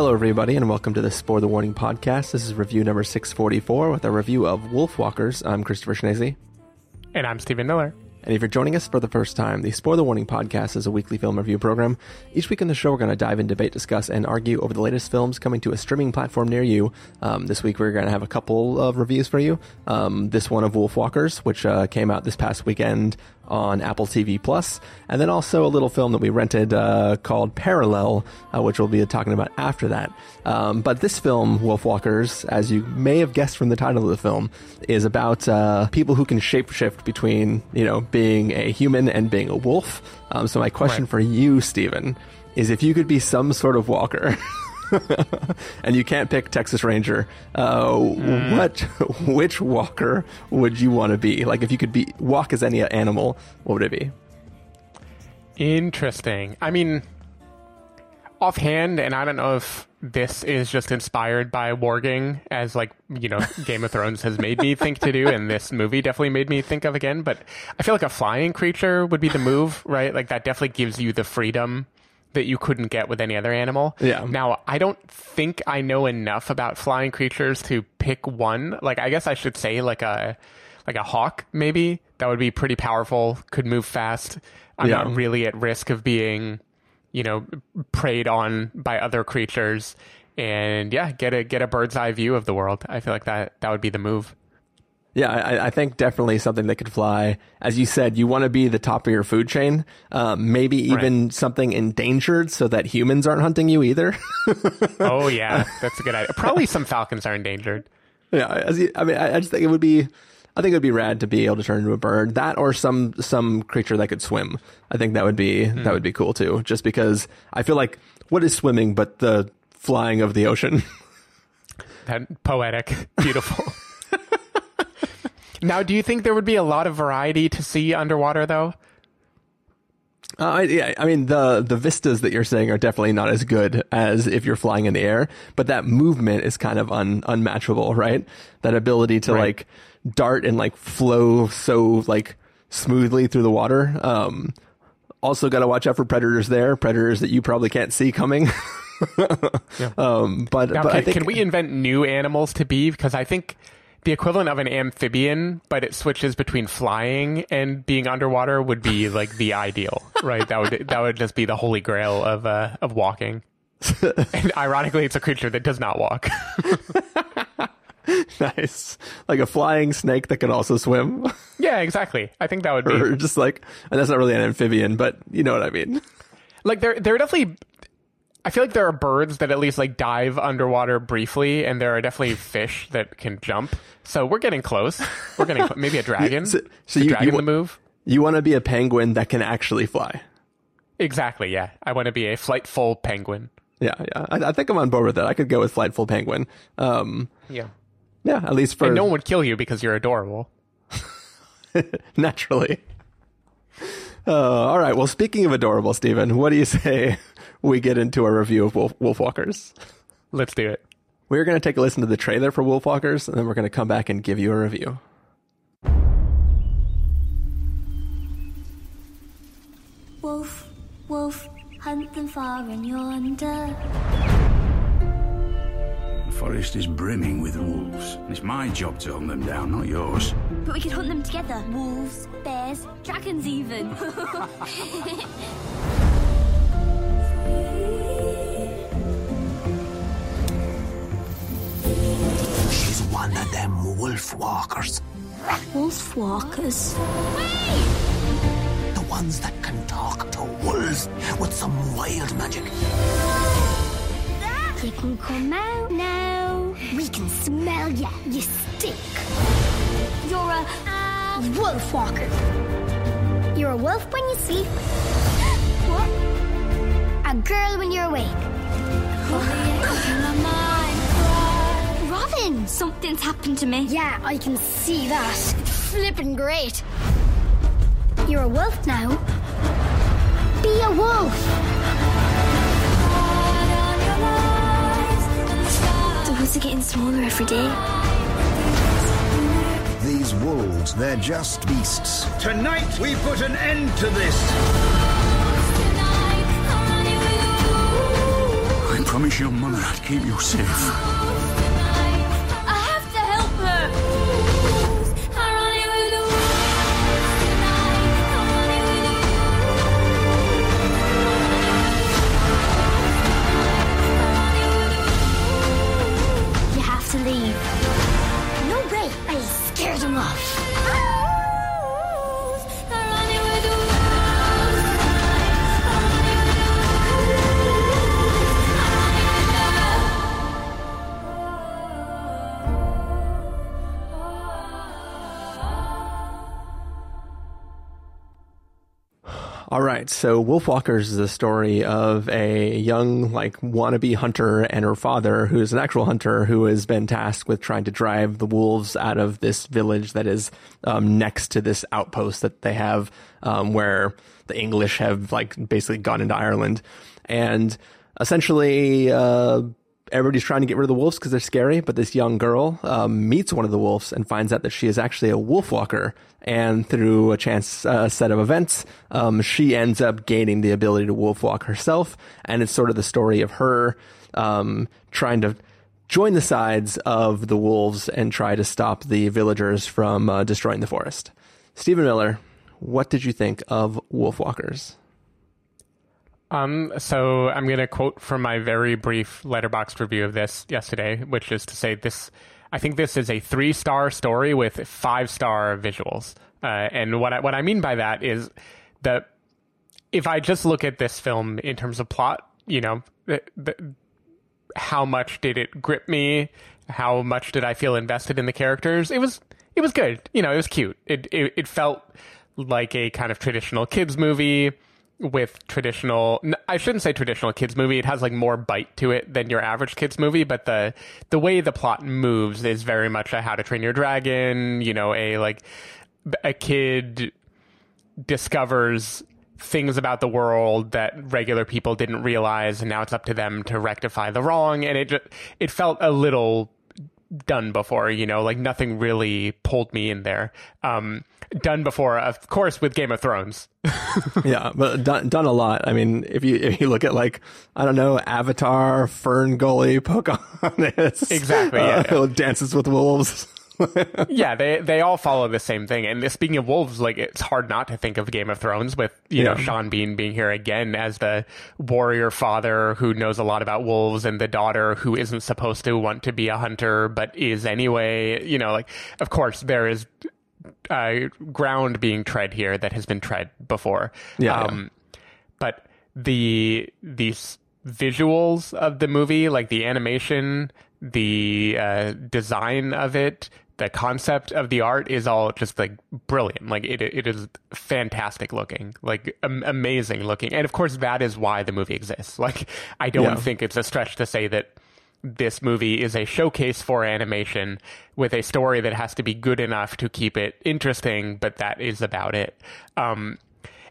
Hello, everybody, and welcome to the Spoiler Warning podcast. This is review number 644 with a review of Wolfwalkers. I'm Christopher Schnese. And I'm Stephen Miller. And if you're joining us for the first time, the Spoiler Warning podcast is a weekly film review program. Each week in the show, we're going to dive in, debate, discuss, and argue over the latest films coming to a streaming platform near you. Um, this week, we're going to have a couple of reviews for you. Um, this one of Wolfwalkers, which uh, came out this past weekend on Apple TV Plus, and then also a little film that we rented uh, called Parallel, uh, which we'll be talking about after that. Um, but this film, Wolfwalkers, as you may have guessed from the title of the film, is about uh, people who can shapeshift between you know being a human and being a wolf. Um, so my question right. for you, Stephen, is if you could be some sort of walker. and you can't pick Texas Ranger. Uh, mm. What, which walker would you want to be? Like, if you could be walk as any animal, what would it be? Interesting. I mean, offhand, and I don't know if this is just inspired by warging, as like you know, Game of Thrones has made me think to do, and this movie definitely made me think of again. But I feel like a flying creature would be the move, right? Like that definitely gives you the freedom that you couldn't get with any other animal. Yeah. Now, I don't think I know enough about flying creatures to pick one. Like, I guess I should say like a like a hawk, maybe that would be pretty powerful. Could move fast. I'm yeah. not really at risk of being, you know, preyed on by other creatures. And yeah, get a get a bird's eye view of the world. I feel like that that would be the move. Yeah, I, I, think definitely something that could fly. As you said, you want to be the top of your food chain. Um, maybe even right. something endangered so that humans aren't hunting you either. oh yeah, that's a good idea. Probably some falcons are endangered. Yeah, you, I mean, I, I just think it would be. I think it would be rad to be able to turn into a bird. That or some some creature that could swim. I think that would be mm. that would be cool too. Just because I feel like what is swimming but the flying of the ocean? that poetic, beautiful. Now, do you think there would be a lot of variety to see underwater, though? Uh, yeah, I mean the the vistas that you're saying are definitely not as good as if you're flying in the air, but that movement is kind of un, unmatchable, right? That ability to right. like dart and like flow so like smoothly through the water. Um, also, got to watch out for predators there, predators that you probably can't see coming. yeah. um, but, now, but can, think, can we invent new animals to be? Because I think the equivalent of an amphibian, but it switches between flying and being underwater would be like the ideal, right? That would that would just be the holy grail of uh, of walking. and ironically, it's a creature that does not walk. nice, like a flying snake that can also swim. Yeah, exactly. I think that would be or just like, and that's not really an amphibian, but you know what I mean. Like there, there are definitely I feel like there are birds that at least like dive underwater briefly, and there are definitely fish that can jump. So we're getting close. We're getting cl- maybe a dragon. so, so you, dragon you, the move. You want to be a penguin that can actually fly. Exactly. Yeah, I want to be a flightful penguin. Yeah, yeah. I, I, think I'm on board with that. I could go with flightful penguin. Um, yeah. Yeah, at least for and no one would kill you because you're adorable. Naturally. Uh, all right. Well, speaking of adorable, Stephen, what do you say we get into a review of Wolf, Wolfwalkers. Let's do it. We're going to take a listen to the trailer for Wolfwalkers, and then we're going to come back and give you a review. Wolf, wolf, hunt them far and yonder. The forest is brimming with wolves. It's my job to hunt them down, not yours. But we could hunt them together. Wolves, bears, dragons even. one of them wolf walkers. Wolf walkers? The ones that can talk to wolves with some wild magic. You can come out now. We can smell ya, you stink. You're a uh, wolf walker. You're a wolf when you sleep. what? A girl when you're awake. Robin! Something's happened to me. Yeah, I can see that. It's flipping great. You're a wolf now. Be a wolf! The woods are getting smaller every day. These wolves, they're just beasts. Tonight we put an end to this. I promise your mother I'd keep you safe. Right, so Wolfwalkers is the story of a young, like, wannabe hunter and her father, who is an actual hunter, who has been tasked with trying to drive the wolves out of this village that is um, next to this outpost that they have, um, where the English have, like, basically gone into Ireland. And essentially, uh, everybody's trying to get rid of the wolves because they're scary, but this young girl um, meets one of the wolves and finds out that she is actually a wolf walker. And through a chance uh, set of events, um, she ends up gaining the ability to wolf walk herself. And it's sort of the story of her um, trying to join the sides of the wolves and try to stop the villagers from uh, destroying the forest. Stephen Miller, what did you think of Wolf Walkers? Um, so I'm going to quote from my very brief letterboxd review of this yesterday, which is to say this, I think this is a three star story with five star visuals. Uh, and what I, what I mean by that is that if I just look at this film in terms of plot, you know, the, the, how much did it grip me? How much did I feel invested in the characters? It was, it was good. You know, it was cute. It, it, it felt like a kind of traditional kids movie with traditional I shouldn't say traditional kids movie. It has like more bite to it than your average kids movie but the the way the plot moves is very much a how to train your dragon you know a like a kid discovers things about the world that regular people didn't realize and now it's up to them to rectify the wrong and it just, it felt a little done before, you know, like nothing really pulled me in there. Um, done before, of course, with Game of Thrones. yeah, but done, done a lot. I mean, if you if you look at like I don't know, Avatar, Fern Gully, Pocahontas, exactly, yeah, uh, yeah. Dances with Wolves. yeah, they they all follow the same thing. And speaking of wolves, like it's hard not to think of Game of Thrones with you yeah. know Sean Bean being here again as the warrior father who knows a lot about wolves and the daughter who isn't supposed to want to be a hunter but is anyway. You know, like of course there is uh, ground being tread here that has been tread before. Yeah, um, yeah. but the these visuals of the movie, like the animation, the uh, design of it, the concept of the art is all just like brilliant. Like it, it is fantastic looking, like am- amazing looking. And of course, that is why the movie exists. Like, I don't yeah. think it's a stretch to say that this movie is a showcase for animation with a story that has to be good enough to keep it interesting, but that is about it. Um,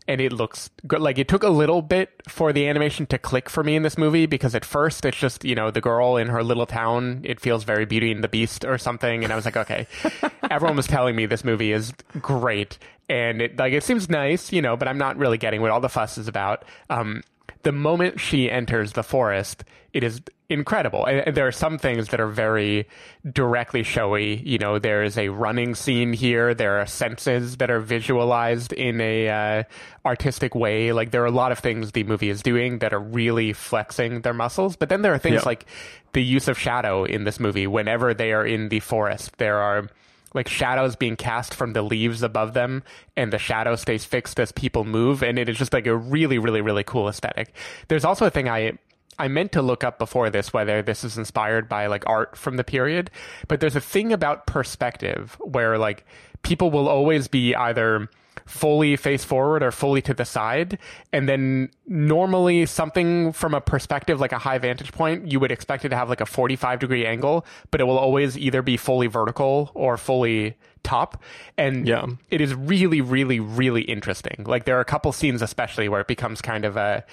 and it looks good. Like it took a little bit for the animation to click for me in this movie because at first it's just you know the girl in her little town. It feels very Beauty and the Beast or something, and I was like, okay. Everyone was telling me this movie is great, and it like it seems nice, you know, but I'm not really getting what all the fuss is about. Um, the moment she enters the forest, it is incredible. And there are some things that are very directly showy. You know, there is a running scene here. There are senses that are visualized in a uh, artistic way. Like there are a lot of things the movie is doing that are really flexing their muscles. But then there are things yeah. like the use of shadow in this movie. Whenever they are in the forest, there are like shadows being cast from the leaves above them and the shadow stays fixed as people move and it is just like a really really really cool aesthetic there's also a thing i I meant to look up before this whether this is inspired by like art from the period, but there's a thing about perspective where like people will always be either fully face forward or fully to the side. And then normally something from a perspective like a high vantage point, you would expect it to have like a 45 degree angle, but it will always either be fully vertical or fully top. And yeah. it is really, really, really interesting. Like there are a couple scenes especially where it becomes kind of a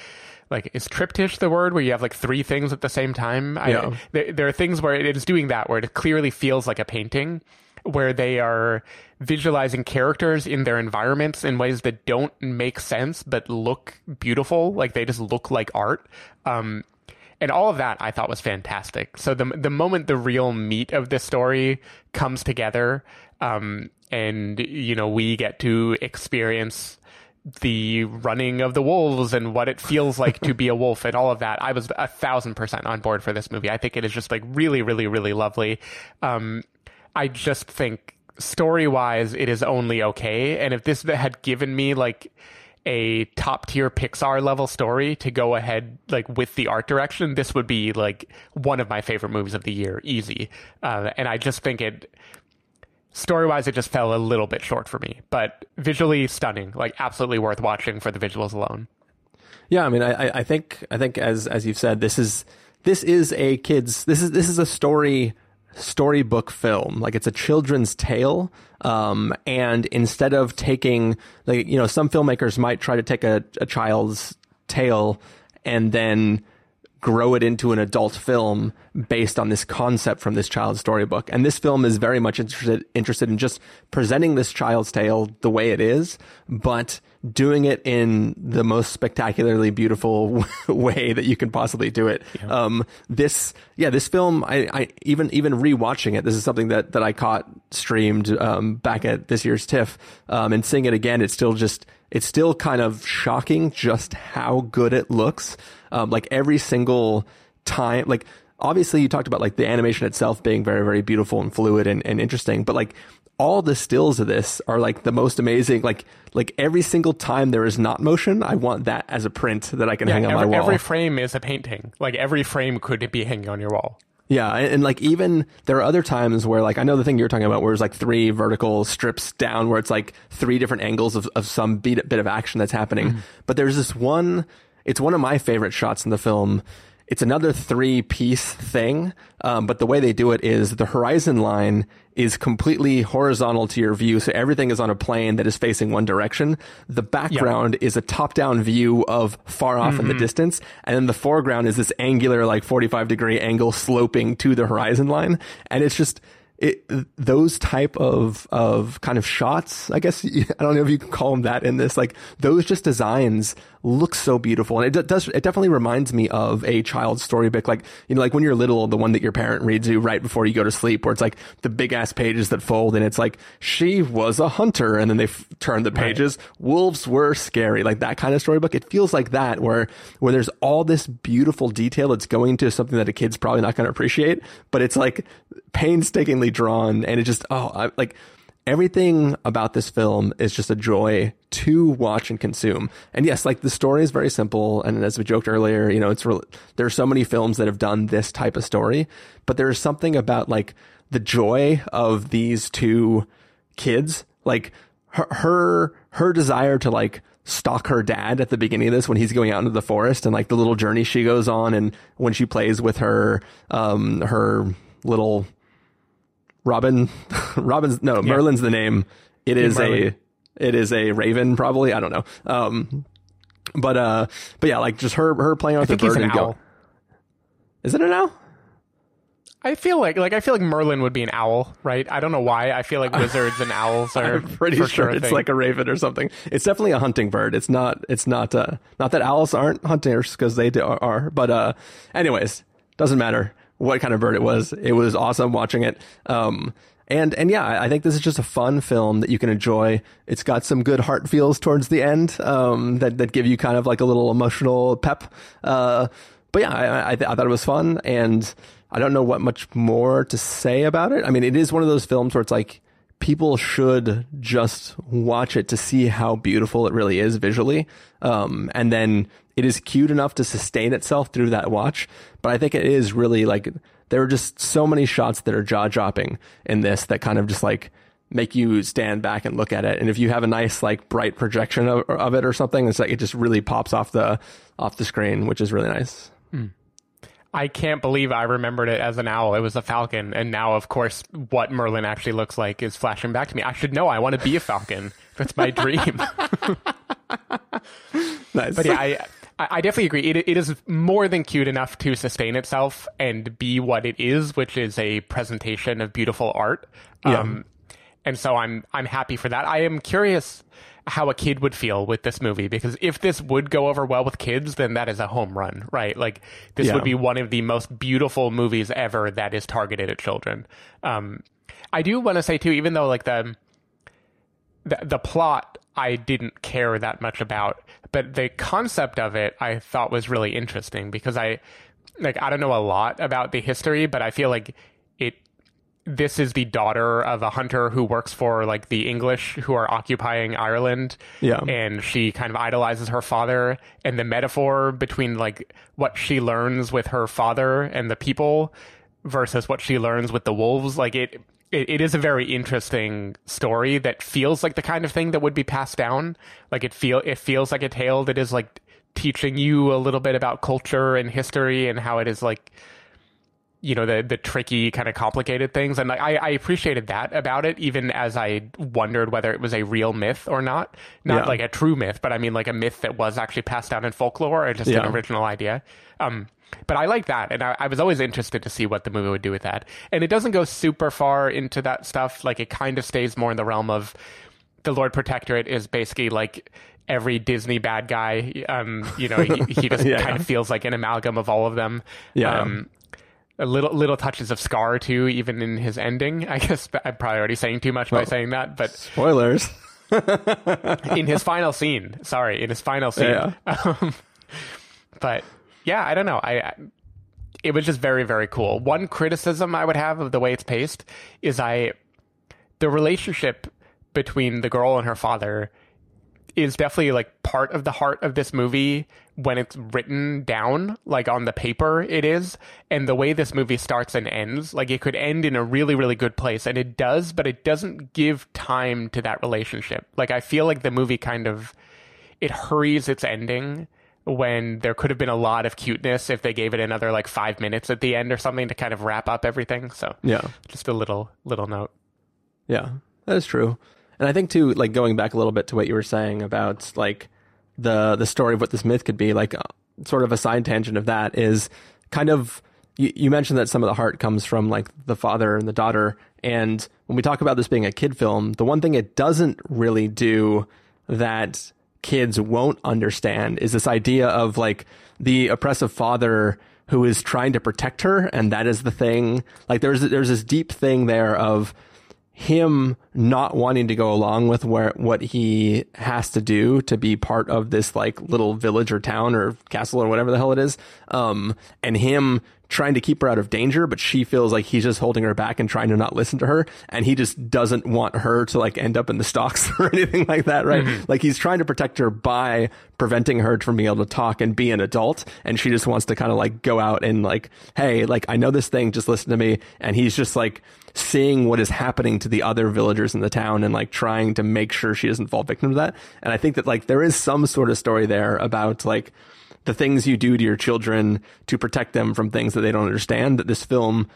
like is triptych the word where you have like three things at the same time? Yeah. I, there, there, are things where it is doing that where it clearly feels like a painting, where they are visualizing characters in their environments in ways that don't make sense but look beautiful, like they just look like art. Um, and all of that I thought was fantastic. So the the moment the real meat of the story comes together, um, and you know we get to experience the running of the wolves and what it feels like to be a wolf and all of that. I was a thousand percent on board for this movie. I think it is just like really, really, really lovely. Um, I just think story wise, it is only okay. And if this had given me like a top tier Pixar level story to go ahead like with the art direction, this would be like one of my favorite movies of the year, easy. Uh, and I just think it story wise, it just fell a little bit short for me, but visually stunning, like absolutely worth watching for the visuals alone. Yeah, I mean, I, I think I think as as you've said, this is this is a kids this is this is a story storybook film. Like it's a children's tale. Um, and instead of taking like you know some filmmakers might try to take a, a child's tale and then grow it into an adult film based on this concept from this child's storybook. And this film is very much interested interested in just presenting this child's tale the way it is, but doing it in the most spectacularly beautiful way that you can possibly do it. Yeah. Um, this, yeah, this film, I, I, even, even rewatching it, this is something that, that I caught streamed, um, back at this year's TIFF, um, and seeing it again, it's still just, it's still kind of shocking just how good it looks. Um, like every single time, like, obviously you talked about like the animation itself being very, very beautiful and fluid and, and interesting, but like all the stills of this are like the most amazing. Like like every single time there is not motion, I want that as a print that I can yeah, hang on every, my wall. Every frame is a painting. Like every frame could be hanging on your wall. Yeah, and, and, like even there are other times where like I know the thing you're talking about where it's like three vertical strips down where it's like three different angles of, of some beat, bit of action that's happening. Mm-hmm. But there's this one it's one of my favorite shots in the film it's another three piece thing. Um, but the way they do it is the horizon line is completely horizontal to your view. So everything is on a plane that is facing one direction. The background yep. is a top down view of far off mm-hmm. in the mm-hmm. distance. And then the foreground is this angular, like 45 degree angle sloping to the horizon line. And it's just, it, those type of of kind of shots, I guess I don't know if you can call them that in this. Like those just designs look so beautiful, and it does. It definitely reminds me of a child's storybook, like you know, like when you're little, the one that your parent reads you right before you go to sleep, where it's like the big ass pages that fold, and it's like she was a hunter, and then they f- turn the pages. Right. Wolves were scary, like that kind of storybook. It feels like that, where where there's all this beautiful detail that's going to something that a kid's probably not going to appreciate, but it's like painstakingly drawn and it just oh I, like everything about this film is just a joy to watch and consume. And yes, like the story is very simple. And as we joked earlier, you know, it's real, there are so many films that have done this type of story, but there's something about like the joy of these two kids, like her, her, her desire to like stalk her dad at the beginning of this when he's going out into the forest and like the little journey she goes on and when she plays with her, um, her little Robin, Robin's no, yeah. Merlin's the name. It is a, it is a raven probably. I don't know. Um, but uh, but yeah, like just her her playing with the bird and go. Is it an owl? I feel like like I feel like Merlin would be an owl, right? I don't know why. I feel like wizards and owls are. I'm pretty sure, sure it's like a raven or something. It's definitely a hunting bird. It's not. It's not. Uh, not that owls aren't hunters because they do, are. But uh, anyways, doesn't matter what kind of bird it was. It was awesome watching it. Um, and and yeah, I think this is just a fun film that you can enjoy. It's got some good heart feels towards the end um, that that give you kind of like a little emotional pep. Uh, but yeah, I, I, th- I, thought it was fun, and I don't know what much more to say about it. I mean, it is one of those films where it's like people should just watch it to see how beautiful it really is visually, um, and then it is cute enough to sustain itself through that watch. But I think it is really like there are just so many shots that are jaw dropping in this that kind of just like make you stand back and look at it. And if you have a nice like bright projection of, of it or something, it's like it just really pops off the off the screen, which is really nice. Mm. I can't believe I remembered it as an owl. It was a falcon, and now, of course, what Merlin actually looks like is flashing back to me. I should know. I want to be a falcon. That's my dream. nice. But yeah, I I, definitely agree. It, it is more than cute enough to sustain itself and be what it is, which is a presentation of beautiful art. Yeah. Um, and so I'm I'm happy for that. I am curious how a kid would feel with this movie because if this would go over well with kids, then that is a home run, right? Like this Yeah. would be one of the most beautiful movies ever that is targeted at children. Um, I do want to say too, even though like the, the the plot I didn't care that much about, but the concept of it I thought was really interesting because I like I don't know a lot about the history, but I feel like this is the daughter of a hunter who works for like the English who are occupying Ireland. Yeah. And she kind of idolizes her father and the metaphor between like what she learns with her father and the people versus what she learns with the wolves. Like it, it, it is a very interesting story that feels like the kind of thing that would be passed down. Like it feel, it feels like a tale that is like teaching you a little bit about culture and history and how it is like, you know the the tricky kind of complicated things and I, I appreciated that about it even as i wondered whether it was a real myth or not not Yeah. like a true myth but i mean like a myth that was actually passed down in folklore or just Yeah. an original idea um but i like that and I, I was always interested to see what the movie would do with that and it doesn't go super far into that stuff like it kind of stays more in the realm of the lord protectorate is basically like every disney bad guy um you know he, he just Yeah. kind of feels like an amalgam of all of them Yeah. um little little touches of scar too, even in his ending. I guess I'm probably already saying too much by saying that, but Spoilers. in his final scene, sorry, in his final scene. Yeah. Um, but yeah, I don't know. I, I it was just very very cool. One criticism I would have of the way it's paced is I the relationship between the girl and her father is definitely like part of the heart of this movie when it's written down like on the paper it is and the way this movie starts and ends like it could end in a really really good place and it does but it doesn't give time to that relationship like i feel like the movie kind of it hurries its ending when there could have been a lot of cuteness if they gave it another like 5 minutes at the end or something to kind of wrap up everything so Yeah. just a little little note Yeah, that is true. And I think too, like going back a little bit to what you were saying about like the the story of what this myth could be, like uh, sort of a side tangent of that is kind of you, you mentioned that some of the heart comes from like the father and the daughter, and when we talk about this being a kid film, the one thing it doesn't really do that kids won't understand is this idea of like the oppressive father who is trying to protect her and that is the thing. Like there's there's this deep thing there of him not wanting to go along with where what he has to do to be part of this like little village or town or castle or whatever the hell it is um and him trying to keep her out of danger but she feels like he's just holding her back and trying to not listen to her. And he just doesn't want her to like end up in the stocks or anything like that right? Mm-hmm. Like he's trying to protect her by preventing her from being able to talk and be an adult. And she just wants to kind of like go out and like hey like i know this thing just listen to me. And he's just like seeing what is happening to the other villagers in the town and like trying to make sure she doesn't fall victim to that. And i think that like there is some sort of story there about like the things you do to your children to protect them from things that they don't understand that this film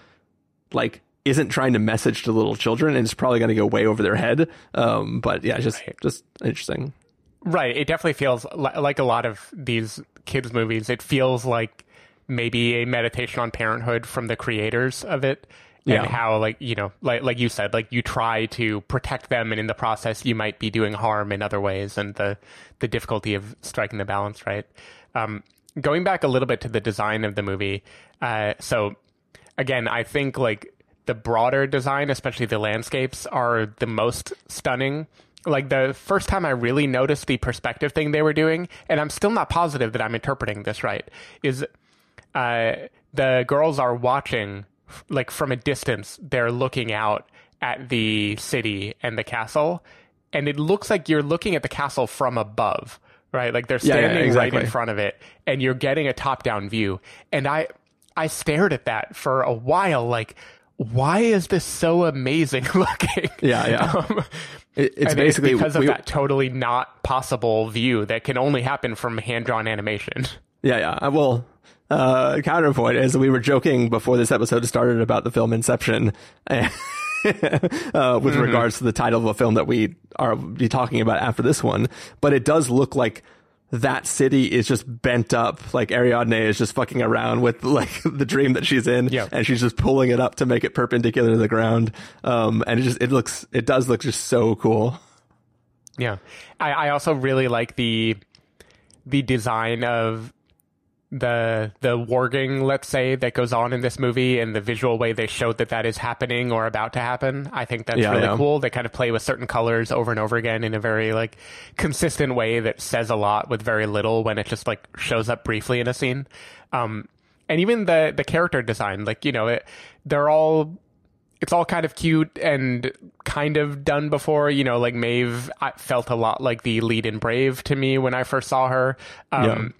like isn't trying to message to little children and it's probably going to go way over their head um but yeah just just interesting Right. It definitely feels li- like a lot of these kids' movies. It feels like maybe a meditation on parenthood from the creators of it. Yeah. And how, like, you know, like, like you said, like you try to protect them and in the process you might be doing harm in other ways and the, the difficulty of striking the balance, right? Um, going back a little bit to the design of the movie. Uh, so again, I think like the broader design, especially the landscapes, are the most stunning. Like the first time I really noticed the perspective thing they were doing, and I'm still not positive that I'm interpreting this right, is uh, the girls are watching, like from a distance, they're looking out at the city and the castle, and it looks like you're looking at the castle from above, right? Like they're Yeah, yeah, standing right in front of it, and you're getting a top-down view. And I, I stared at that for a while, like, why is this so amazing looking? Yeah, yeah. Um, It- it's basically because of we- that totally not possible view that can only happen from hand-drawn animation. Yeah, yeah. Uh, Well, uh, counterpoint is we were joking before this episode started about the film Inception, uh, with regards to the title of a film that we are be talking about after this one. But it does look like that city is just bent up. Like Ariadne is just fucking around with like the dream that she's in, Yeah. and she's just pulling it up to make it perpendicular to the ground. Um, and it just it looks it does look just so cool. Yeah, I, I also really like the the design of the the warging, let's say, that goes on in this movie and the visual way they showed that that is happening or about to happen. I think that's Yeah, really yeah. cool. They kind of play with certain colors over and over again in a very like consistent way that says a lot with very little when it just like shows up briefly in a scene. Um, and even the the character design, like you know, it, they're all it's all kind of cute and kind of done before. You know, like Maeve I felt a lot like the lead in Brave to me when I first saw her. Um,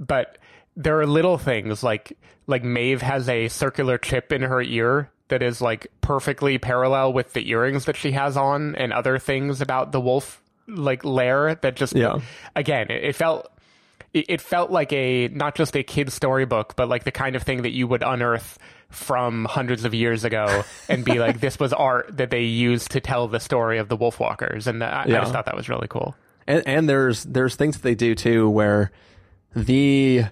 But there are little things like like Maeve has a circular chip in her ear that is like perfectly parallel with the earrings that she has on, and other things about the wolf like lair that just Yeah. again it, it felt it, it felt like a not just a kid's storybook, but like the kind of thing that you would unearth from hundreds of years ago and be like, this was art that they used to tell the story of the Wolfwalkers, and I, I Yeah. just thought that was really cool. and and there's there's things that they do too where the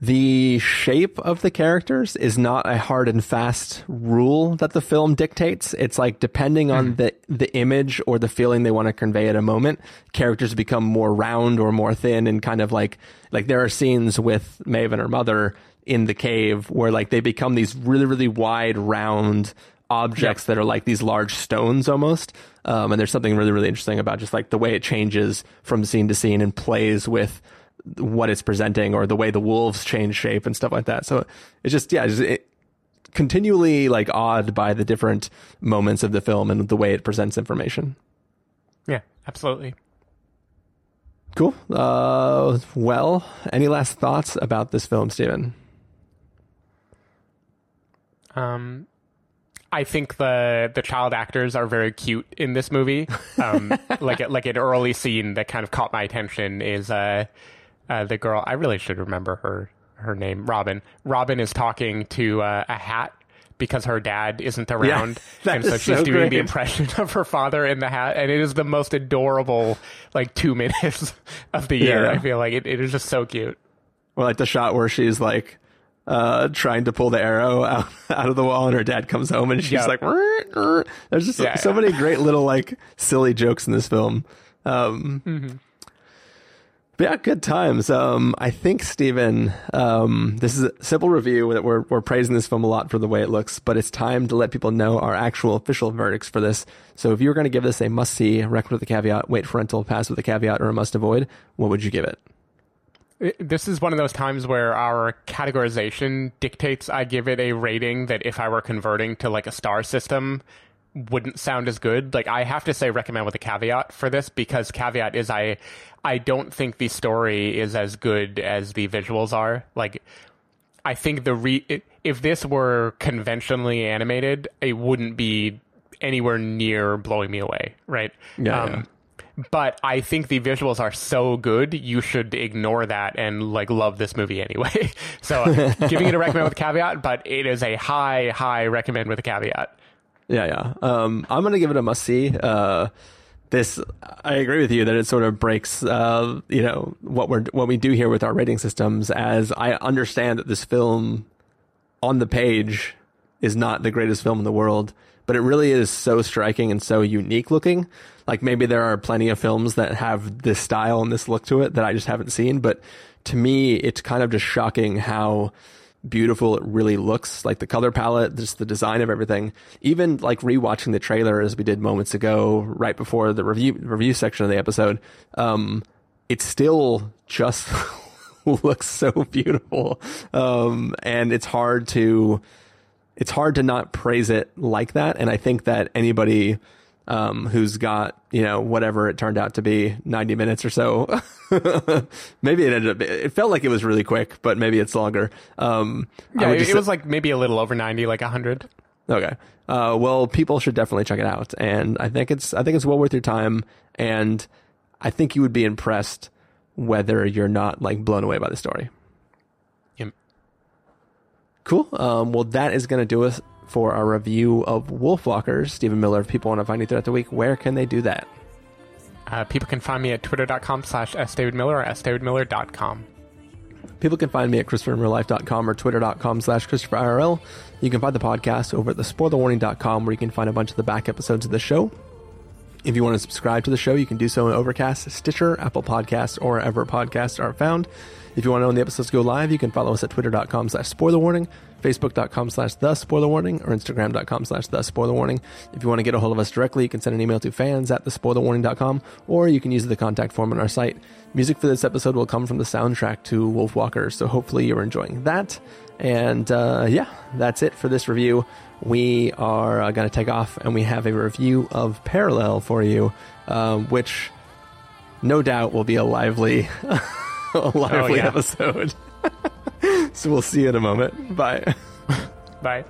the shape of the characters is not a hard and fast rule that the film dictates. It's like depending on the the image or the feeling they want to convey at a moment, characters become more round or more thin and kind of like like there are scenes with Maeve and her mother in the cave where like they become these really really wide round objects that are like these large stones almost. Um, and there's something really, really interesting about just like the way it changes from scene to scene and plays with what it's presenting or the way the wolves change shape and stuff like that. So it's just, yeah, it's it, continually like awed by the different moments of the film and the way it presents information. Yeah, absolutely. Cool. Uh, well, any last thoughts about this film, Stephen? Um, I think the the child actors are very cute in this movie. Um, like like an early scene that kind of caught my attention is uh, uh, the girl. I really should remember her her name. Robin. Robin is talking to uh, a hat because her dad isn't around, that and so she's so doing the impression of her father in the hat, and it is the most adorable like two minutes of the year. Yeah. I feel like it, it is just so cute. Or like the shot where she's like uh, trying to pull the arrow out, out of the wall and her dad comes home and she's Yeah. like, "Rrr, rrr." there's just so, Yeah, so yeah. many great little like silly jokes in this film. Um, Mm-hmm. Yeah, good times. Um, I think Stephen, um, this is a simple review that we're, we're praising this film a lot for the way it looks, but it's time to let people know our actual official verdicts for this. So if you were going to give this a must see, record with a caveat, wait for rental, pass with a caveat, or a must avoid, what would you give? It- This is one of those times where our categorization dictates I give it a rating that if I were converting to like a star system wouldn't sound as good. Like I have to say recommend with a caveat for this because caveat is I I don't think the story is as good as the visuals are. Like I think the re if this were conventionally animated, it wouldn't be anywhere near blowing me away, right? Yeah, Um, But I think the visuals are so good, you should ignore that and like love this movie anyway. so giving it a recommend with a caveat, but it is a high, high recommend with a caveat. Yeah, yeah. Um, I'm gonna give it a must see. Uh, this, I agree with you that it sort of breaks, uh, you know, what we're what we do here with our rating systems. As I understand that this film, on the page, is not the greatest film in the world, but it really is so striking and so unique looking. Like maybe there are plenty of films that have this style and this look to it that I just haven't seen, but to me, it's kind of just shocking how beautiful it really looks. Like the color palette, just the design of everything. Even like rewatching the trailer as we did moments ago, right before the review review section of the episode, um, it still just looks so beautiful. Um, and it's hard to it's hard to not praise it like that. And I think that anybody um, who's got you know whatever it turned out to be 90 minutes or so maybe it ended up it felt like it was really quick but maybe it's longer um Yeah, it, just it was like maybe a little over 90, like 100. Okay. Uh, well, people should definitely check it out, and I think it's I think it's well worth your time, and I think you would be impressed whether you're not like blown away by the story. Yep. Cool. Um, well, that is going to do us for our review of Wolfwalkers. Stephen Miller. If people want to find you throughout the week, where can they do that? Uh, people can find me at twitter.com slash sdavidmiller or sdavidmiller.com. People can find me at ChristopherInRealLife.com or Twitter.com slash ChristopherIRL. You can find the podcast over at thespoilerwarning.com where you can find a bunch of the back episodes of the show. If you want to subscribe to the show, you can do so in Overcast, Stitcher, Apple Podcasts, or wherever podcasts are found. If you want to know when the episodes go live, you can follow us at twitter.com slash spoiler warning, facebook.com slash the spoiler warning, or instagram.com slash the spoiler warning. If you want to get a hold of us directly, you can send an email to fans at thespoilerwarning.com, or you can use the contact form on our site. Music for this episode will come from the soundtrack to Wolfwalker, so hopefully you're enjoying that. And uh, yeah, that's it for this review. We are uh, going to take off, and we have a review of Parallel for you, um, which no doubt will be a lively, a lively oh, yeah. episode. so we'll see you in a moment. Bye. Bye.